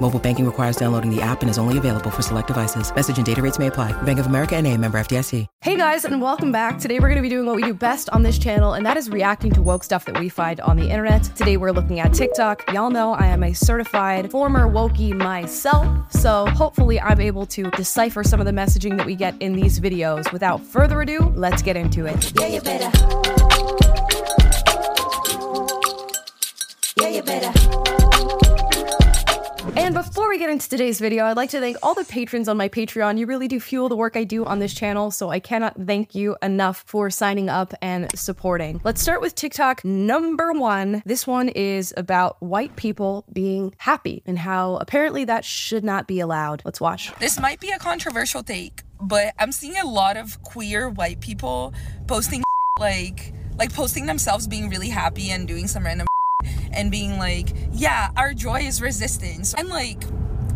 Mobile banking requires downloading the app and is only available for select devices. Message and data rates may apply. Bank of America and a member FDIC. Hey guys, and welcome back. Today we're going to be doing what we do best on this channel, and that is reacting to woke stuff that we find on the internet. Today we're looking at TikTok. Y'all know I am a certified former wokey myself, so hopefully I'm able to decipher some of the messaging that we get in these videos. Without further ado, let's get into it. Yeah, you better. Yeah, you better. And before we get into today's video, I'd like to thank all the patrons on my Patreon. You really do fuel the work I do on this channel, so I cannot thank you enough for signing up and supporting. Let's start with TikTok number one. This one is about white people being happy and how apparently that should not be allowed. Let's watch. This might be a controversial take, but I'm seeing a lot of queer white people posting like like posting themselves being really happy and doing some random and being like, yeah, our joy is resistance. And like,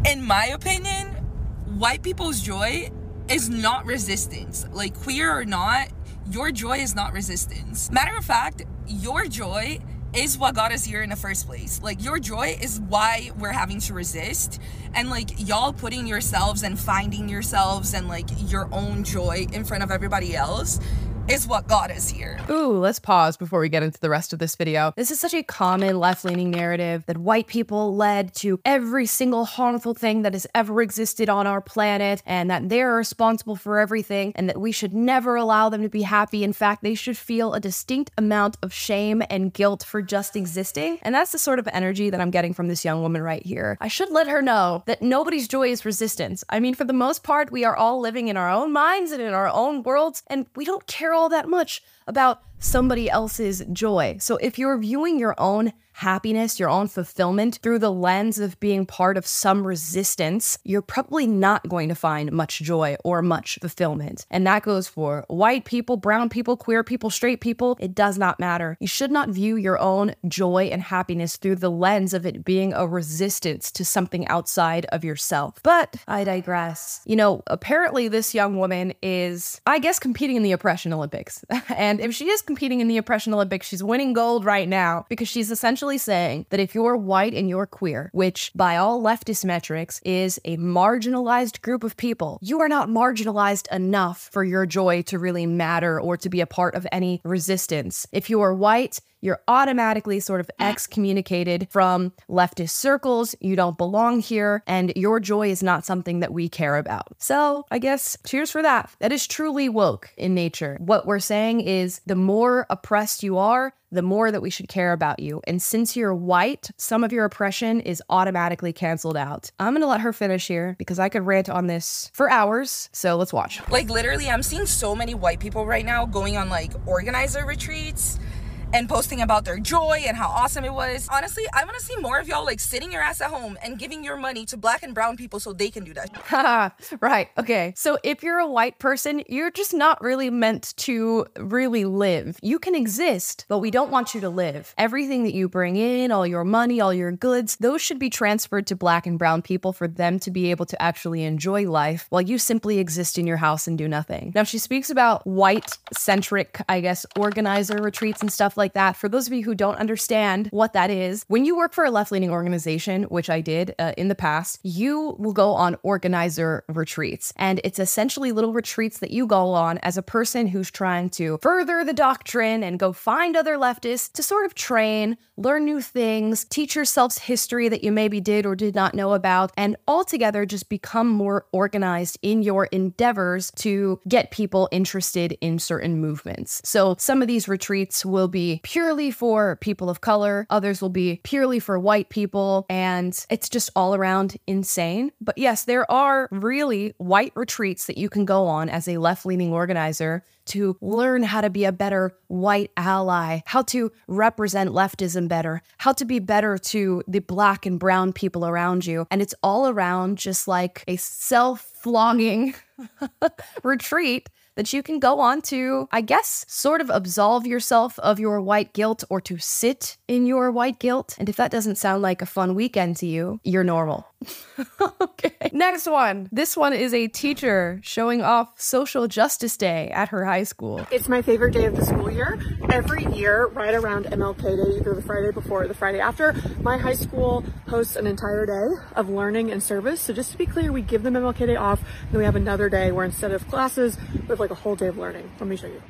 in my opinion, white people's joy is not resistance. Like, queer or not, your joy is not resistance. Matter of fact, your joy is what got us here in the first place. Like, your joy is why we're having to resist. And like, y'all putting yourselves and finding yourselves and like your own joy in front of everybody else is what got us here. Ooh, let's pause before we get into the rest of this video. This is such a common left leaning narrative that white people led to every single harmful thing that has ever existed on our planet, and that they're responsible for everything, and that we should never allow them to be happy. In fact, they should feel a distinct amount of shame and guilt for just existing. And that's the sort of energy that I'm getting from this young woman right here. I should let her know that nobody's joy is resistance. I mean, for the most part, we are all living in our own minds and in our own worlds, and we don't care all that much about somebody else's joy. So if you're viewing your own happiness, your own fulfillment through the lens of being part of some resistance, you're probably not going to find much joy or much fulfillment. And that goes for white people, brown people, queer people, straight people. It does not matter. You should not view your own joy and happiness through the lens of it being a resistance to something outside of yourself. But I digress. You know, apparently this young woman is, I guess, competing in the oppression Olympics. and if she is competing in the oppression Olympics, she's winning gold right now because she's essentially saying that if you're white and you're queer, which by all leftist metrics is a marginalized group of people, you are not marginalized enough for your joy to really matter or to be a part of any resistance. If you are white, you're automatically sort of mm. excommunicated from leftist circles. You don't belong here, and your joy is not something that we care about. So, I guess cheers for that. That is truly woke in nature. What we're saying is the more oppressed you are, the more that we should care about you. And since you're white, some of your oppression is automatically canceled out. I'm gonna let her finish here because I could rant on this for hours. So let's watch. Like literally, I'm seeing so many white people right now going on like organizer retreats and posting about their joy and how awesome it was. Honestly, I want to see more of y'all like sitting your ass at home and giving your money to black and brown people so they can do that. Right. Okay. So if you're a white person, you're just not really meant to really live. You can exist, but we don't want you to live. Everything that you bring in, all your money, all your goods, those should be transferred to black and brown people for them to be able to actually enjoy life while you simply exist in your house and do nothing. Now, she speaks about white centric, I guess, organizer retreats and stuff like like that. For those of you who don't understand what that is, when you work for a left leaning organization, which I did uh, in the past, you will go on organizer retreats. And it's essentially little retreats that you go on as a person who's trying to further the doctrine and go find other leftists to sort of train, learn new things, teach yourselves history that you maybe did or did not know about, and altogether just become more organized in your endeavors to get people interested in certain movements. So some of these retreats will be purely for people of color, others will be purely for white people, and it's just all around insane. But yes, there are really white retreats that you can go on as a left leaning organizer to learn how to be a better white ally, how to represent leftism better, how to be better to the black and brown people around you. And it's all around just like a self flogging retreat that you can go on to, I guess, sort of absolve yourself of your white guilt or to sit in your white guilt. And if that doesn't sound like a fun weekend to you, you're normal. okay. Next one. This one is a teacher showing off Social Justice Day at her high school. It's my favorite day of the school year. Every year, right around MLK Day, either the Friday before or the Friday after, my high school hosts an entire day of learning and service. So just to be clear, we give them MLK Day off, and we have another day where instead of classes, we have like a whole day of learning. Let me show you.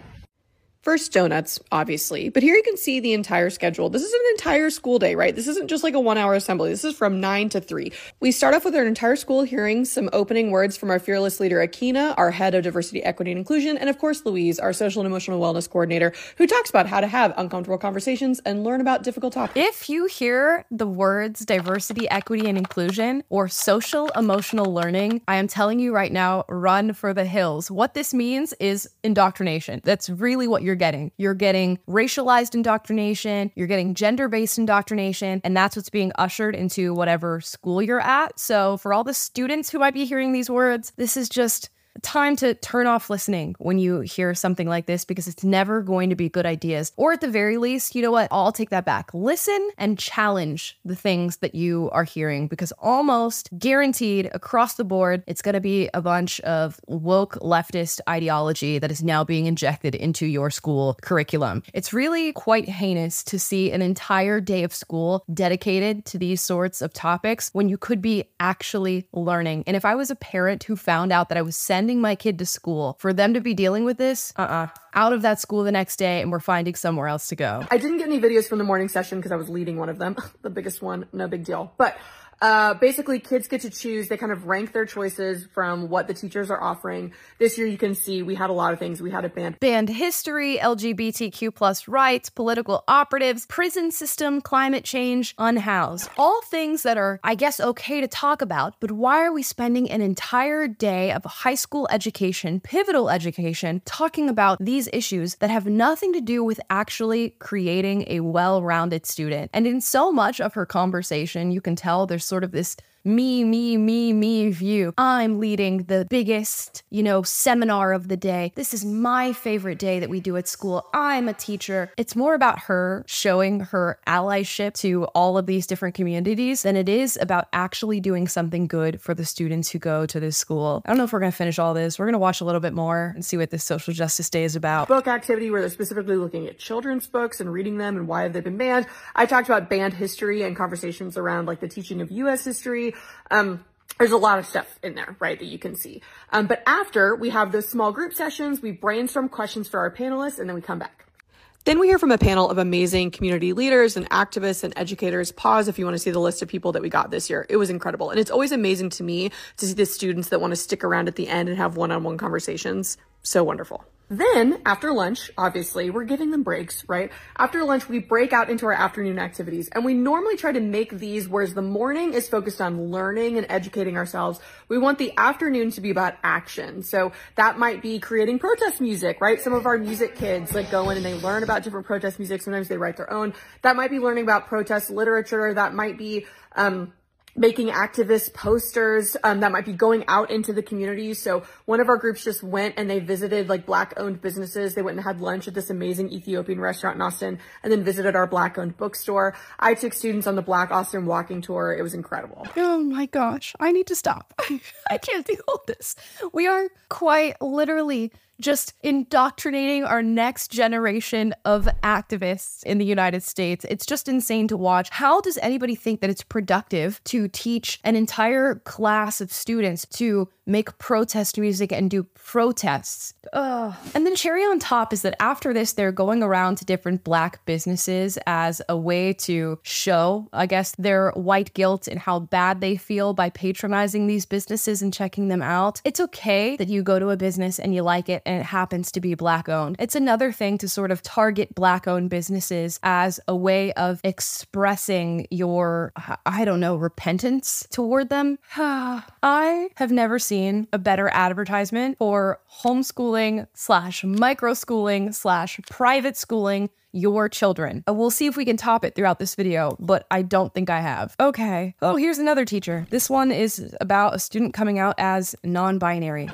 First, donuts, obviously. But here you can see the entire schedule. This is an entire school day, right? This isn't just like a one hour assembly. This is from 9 to 3. We start off with our entire school hearing some opening words from our fearless leader, Akina, our head of diversity, equity, and inclusion, and of course, Louise, our social and emotional wellness coordinator, who talks about how to have uncomfortable conversations and learn about difficult topics. If you hear the words diversity, equity, and inclusion or social emotional learning, I am telling you right now, run for the hills. What this means is indoctrination. That's really what you're you're getting. You're getting racialized indoctrination, you're getting gender based indoctrination, and that's what's being ushered into whatever school you're at. So, for all the students who might be hearing these words, this is just time to turn off listening when you hear something like this because it's never going to be good ideas. Or at the very least, you know what? I'll take that back. Listen and challenge the things that you are hearing because almost guaranteed across the board, it's going to be a bunch of woke leftist ideology that is now being injected into your school curriculum. It's really quite heinous to see an entire day of school dedicated to these sorts of topics when you could be actually learning. And if I was a parent who found out that I was sending sending my kid to school for them to be dealing with this, uh uh-uh. uh out of that school the next day and we're finding somewhere else to go. I didn't get any videos from the morning session because I was leading one of them, the biggest one, no big deal. But uh, basically, kids get to choose. They kind of rank their choices from what the teachers are offering. This year, you can see we had a lot of things. We had a band, band history, LGBTQ plus rights, political operatives, prison system, climate change, unhoused. All things that are, I guess, okay to talk about. But why are we spending an entire day of high school education, pivotal education, talking about these issues that have nothing to do with actually creating a well-rounded student? And in so much of her conversation, you can tell there's sort of this me, me, me, me view. I'm leading the biggest, you know, seminar of the day. This is my favorite day that we do at school. I'm a teacher. It's more about her showing her allyship to all of these different communities than it is about actually doing something good for the students who go to this school. I don't know if we're going to finish all this. We're going to watch a little bit more and see what this social justice day is about. Book activity where they're specifically looking at children's books and reading them and why have they been banned. I talked about banned history and conversations around like the teaching of U.S. history um, there's a lot of stuff in there, right, that you can see. Um, but after we have those small group sessions, we brainstorm questions for our panelists, and then we come back. Then we hear from a panel of amazing community leaders and activists and educators. Pause if you want to see the list of people that we got this year. It was incredible. And it's always amazing to me to see the students that want to stick around at the end and have one-on-one conversations. So wonderful. Then after lunch, obviously, we're giving them breaks, right? After lunch, we break out into our afternoon activities and we normally try to make these, whereas the morning is focused on learning and educating ourselves. We want the afternoon to be about action. So that might be creating protest music, right? Some of our music kids like go in and they learn about different protest music. Sometimes they write their own. That might be learning about protest literature. That might be, um, making activist posters um, that might be going out into the community. So one of our groups just went and they visited like black owned businesses. They went and had lunch at this amazing Ethiopian restaurant in Austin and then visited our black owned bookstore. I took students on the Black Austin walking tour. It was incredible. Oh my gosh. I need to stop. I can't do all this. We are quite literally just indoctrinating our next generation of activists in the United States. It's just insane to watch. How does anybody think that it's productive to teach an entire class of students to make protest music and do protests? Ugh. And then, cherry on top is that after this, they're going around to different black businesses as a way to show, I guess, their white guilt and how bad they feel by patronizing these businesses and checking them out. It's okay that you go to a business and you like it and it happens to be black owned. It's another thing to sort of target black owned businesses as a way of expressing your, I don't know, repentance toward them. I have never seen a better advertisement for homeschooling slash micro schooling slash private schooling your children. Uh, we'll see if we can top it throughout this video, but I don't think I have. Okay. Oh, here's another teacher. This one is about a student coming out as non binary.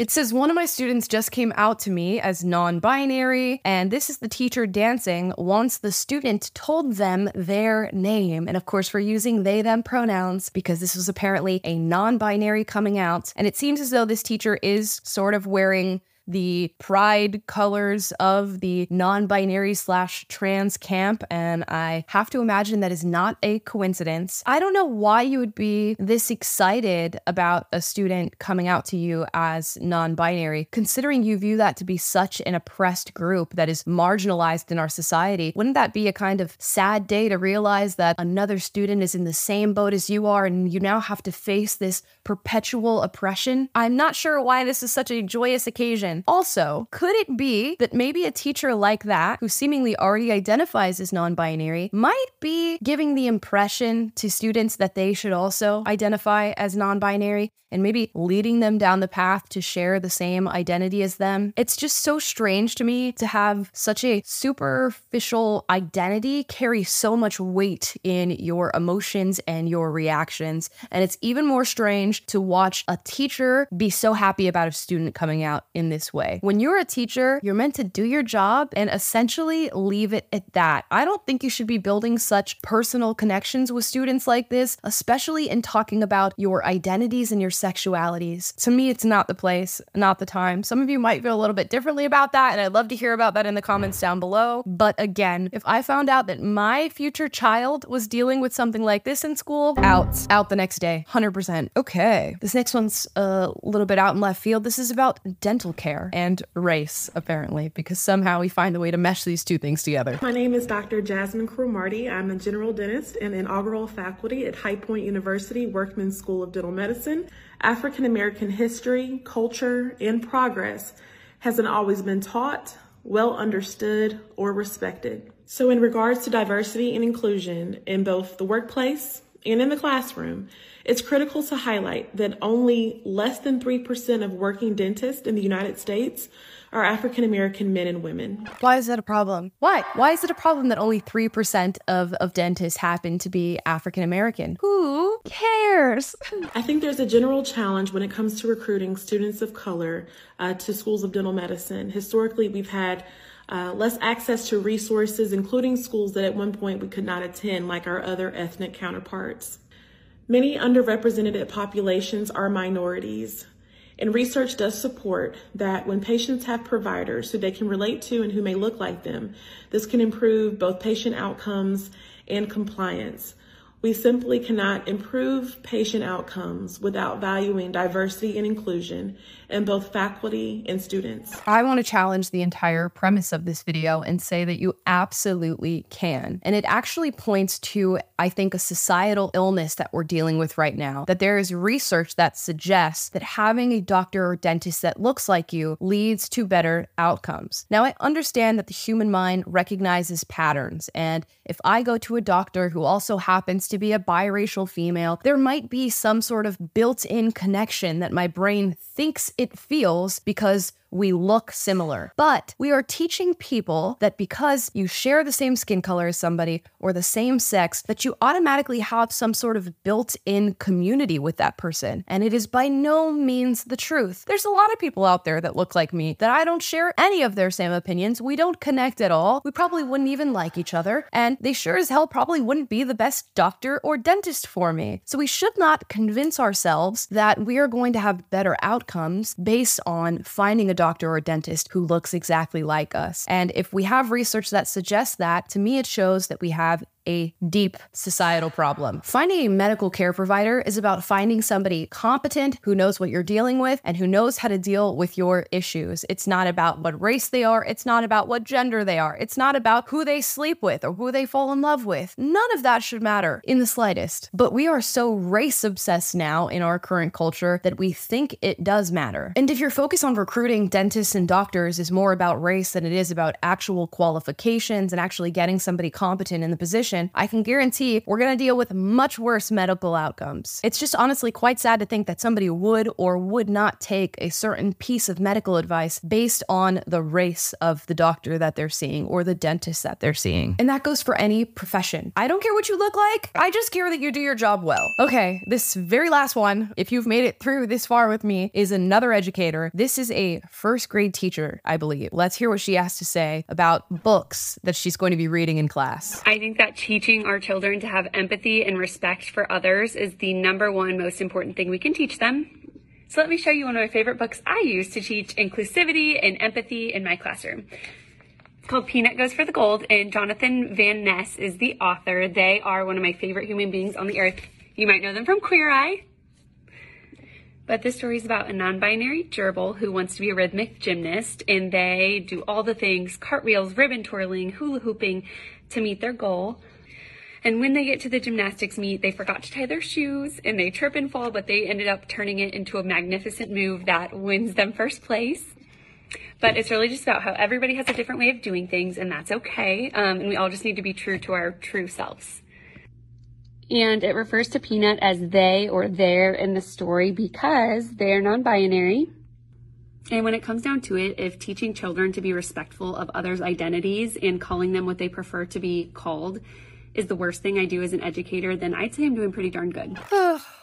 It says one of my students just came out to me as non binary, and this is the teacher dancing once the student told them their name. And of course, we're using they them pronouns because this was apparently a non binary coming out. And it seems as though this teacher is sort of wearing the pride colors of the non binary slash trans camp. And I have to imagine that is not a coincidence. I don't know why you would be this excited about a student coming out to you as non binary, considering you view that to be such an oppressed group that is marginalized in our society. Wouldn't that be a kind of sad day to realize that another student is in the same boat as you are and you now have to face this perpetual oppression? I'm not sure why this is such a joyous occasion. Also, could it be that maybe a teacher like that, who seemingly already identifies as non binary, might be giving the impression to students that they should also identify as non binary and maybe leading them down the path to share the same identity as them? It's just so strange to me to have such a superficial identity carry so much weight in your emotions and your reactions. And it's even more strange to watch a teacher be so happy about a student coming out in this way. When you're a teacher, you're meant to do your job and essentially leave it at that. I don't think you should be building such personal connections with students like this, especially in talking about your identities and your sexualities. To me, it's not the place, not the time. Some of you might feel a little bit differently about that, and I'd love to hear about that in the comments down below. But again, if I found out that my future child was dealing with something like this in school, out, out the next day, 100%. Okay, this next one's a little bit out in left field. This is about dental care and race, apparently, because somehow we find a way to mesh these two things together. My name is Dr. Jasmine Cromartie. I'm a general dentist and inaugural faculty at High Point University Workman School of Dental Medicine. African American history, culture, and progress hasn't always been taught, well understood, or respected. So, in regards to diversity and inclusion in both the workplace and in the classroom, it's critical to highlight that only less than 3% of working dentists in the United States are African American men and women. Why is that a problem? Why? Why is it a problem that only 3% of, of dentists happen to be African American? Who cares? I think there's a general challenge when it comes to recruiting students of color uh, to schools of dental medicine. Historically, we've had uh, less access to resources, including schools that at one point we could not attend, like our other ethnic counterparts. Many underrepresented populations are minorities, and research does support that when patients have providers who they can relate to and who may look like them, this can improve both patient outcomes and compliance. We simply cannot improve patient outcomes without valuing diversity and inclusion in both faculty and students. I want to challenge the entire premise of this video and say that you absolutely can. And it actually points to, I think, a societal illness that we're dealing with right now. That there is research that suggests that having a doctor or dentist that looks like you leads to better outcomes. Now, I understand that the human mind recognizes patterns. And if I go to a doctor who also happens to be a biracial female, there might be some sort of built in connection that my brain thinks it feels because we look similar. But we are teaching people that because you share the same skin color as somebody or the same sex, that you automatically have some sort of built in community with that person. And it is by no means the truth. There's a lot of people out there that look like me that I don't share any of their same opinions. We don't connect at all. We probably wouldn't even like each other. And they sure as hell probably wouldn't be the best doctor or dentist for me. So we should not convince ourselves that we are going to have better outcomes based on finding a doctor or dentist who looks exactly like us. And if we have research that suggests that, to me, it shows that we have a deep societal problem. Finding a medical care provider is about finding somebody competent who knows what you're dealing with and who knows how to deal with your issues. It's not about what race they are, it's not about what gender they are, it's not about who they sleep with or who they fall in love with. None of that should matter in the slightest. But we are so race obsessed now in our current culture that we think it does matter. And if your focus on recruiting dentists and doctors is more about race than it is about actual qualifications and actually getting somebody competent in the position, I can guarantee we're going to deal with much worse medical outcomes. It's just honestly quite sad to think that somebody would or would not take a certain piece of medical advice based on the race of the doctor that they're seeing or the dentist that they're seeing. And that goes for any profession. I don't care what you look like, I just care that you do your job well. Okay, this very last one, if you've made it through this far with me, is another educator. This is a first grade teacher, I believe. Let's hear what she has to say about books that she's going to be reading in class. I think that teaching our children to have empathy and respect for others is the number one most important thing we can teach them. So let me show you one of my favorite books I use to teach inclusivity and empathy in my classroom. It's called Peanut Goes for the Gold, and Jonathan Van Ness is the author. They are one of my favorite human beings on the earth. You might know them from Queer Eye. But this story is about a non binary gerbil who wants to be a rhythmic gymnast, and they do all the things cartwheels, ribbon twirling, hula hooping to meet their goal. And when they get to the gymnastics meet, they forgot to tie their shoes and they trip and fall, but they ended up turning it into a magnificent move that wins them first place. But it's really just about how everybody has a different way of doing things, and that's okay. Um, and we all just need to be true to our true selves. And it refers to Peanut as they or their in the story because they're non binary. And when it comes down to it, if teaching children to be respectful of others' identities and calling them what they prefer to be called is the worst thing I do as an educator, then I'd say I'm doing pretty darn good.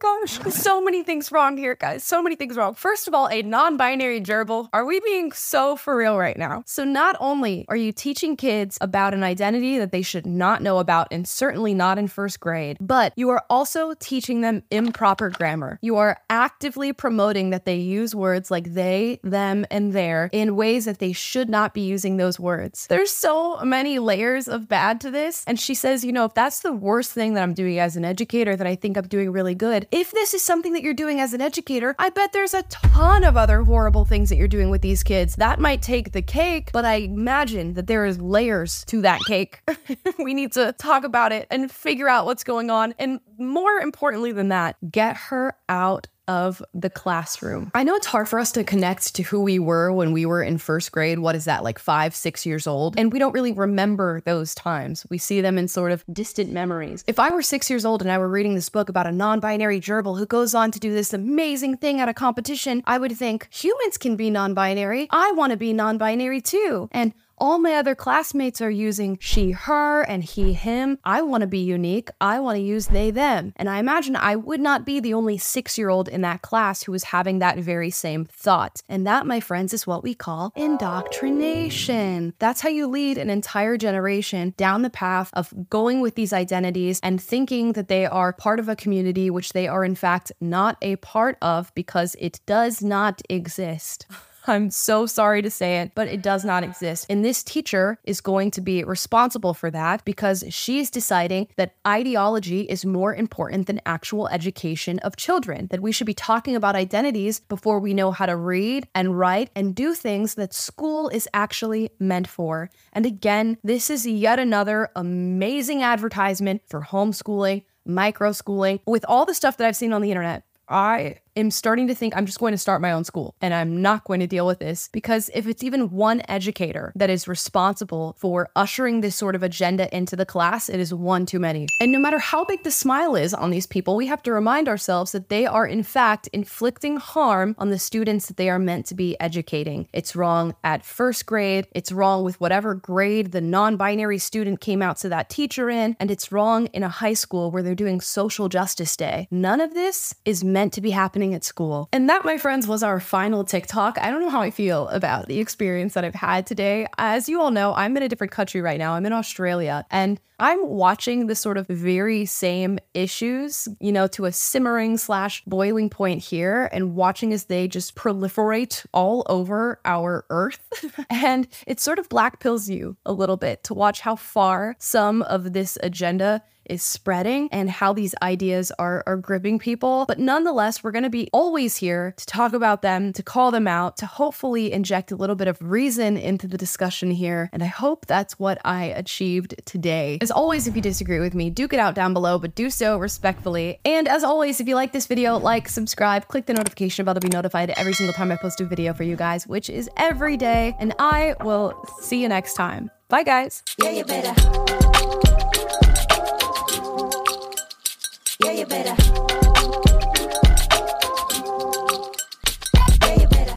gosh. So many things wrong here, guys. So many things wrong. First of all, a non binary gerbil. Are we being so for real right now? So, not only are you teaching kids about an identity that they should not know about, and certainly not in first grade, but you are also teaching them improper grammar. You are actively promoting that they use words like they, them, and their in ways that they should not be using those words. There's so many layers of bad to this. And she says, you know, if that's the worst thing that I'm doing as an educator, that I think I'm doing really good. If this is something that you're doing as an educator, I bet there's a ton of other horrible things that you're doing with these kids. That might take the cake, but I imagine that there is layers to that cake. we need to talk about it and figure out what's going on. And more importantly than that, get her out of the classroom. I know it's hard for us to connect to who we were when we were in first grade. What is that, like five, six years old? And we don't really remember those times. We see them in sort of distant memories. If I were six years old and I were reading this book about a non binary gerbil who goes on to do this amazing thing at a competition, I would think humans can be non binary. I want to be non binary too. And all my other classmates are using she, her, and he, him. I want to be unique. I want to use they, them. And I imagine I would not be the only six year old in that class who was having that very same thought. And that, my friends, is what we call indoctrination. That's how you lead an entire generation down the path of going with these identities and thinking that they are part of a community which they are, in fact, not a part of because it does not exist. I'm so sorry to say it, but it does not exist. And this teacher is going to be responsible for that because she's deciding that ideology is more important than actual education of children, that we should be talking about identities before we know how to read and write and do things that school is actually meant for. And again, this is yet another amazing advertisement for homeschooling, micro schooling, with all the stuff that I've seen on the internet. I am starting to think I'm just going to start my own school and I'm not going to deal with this because if it's even one educator that is responsible for ushering this sort of agenda into the class, it is one too many. And no matter how big the smile is on these people, we have to remind ourselves that they are in fact inflicting harm on the students that they are meant to be educating. It's wrong at first grade, it's wrong with whatever grade the non binary student came out to that teacher in, and it's wrong in a high school where they're doing social justice day. None of this is meant to be happening at school. And that, my friends, was our final TikTok. I don't know how I feel about the experience that I've had today. As you all know, I'm in a different country right now, I'm in Australia, and I'm watching the sort of very same issues, you know, to a simmering slash boiling point here and watching as they just proliferate all over our earth. and it sort of black pills you a little bit to watch how far some of this agenda is spreading and how these ideas are, are gripping people. But nonetheless, we're going to be always here to talk about them, to call them out, to hopefully inject a little bit of reason into the discussion here. And I hope that's what I achieved today. As always, if you disagree with me, duke it out down below, but do so respectfully. And as always, if you like this video, like, subscribe, click the notification bell to be notified every single time I post a video for you guys, which is every day. And I will see you next time. Bye, guys. Yeah, you better. Yeah, you better.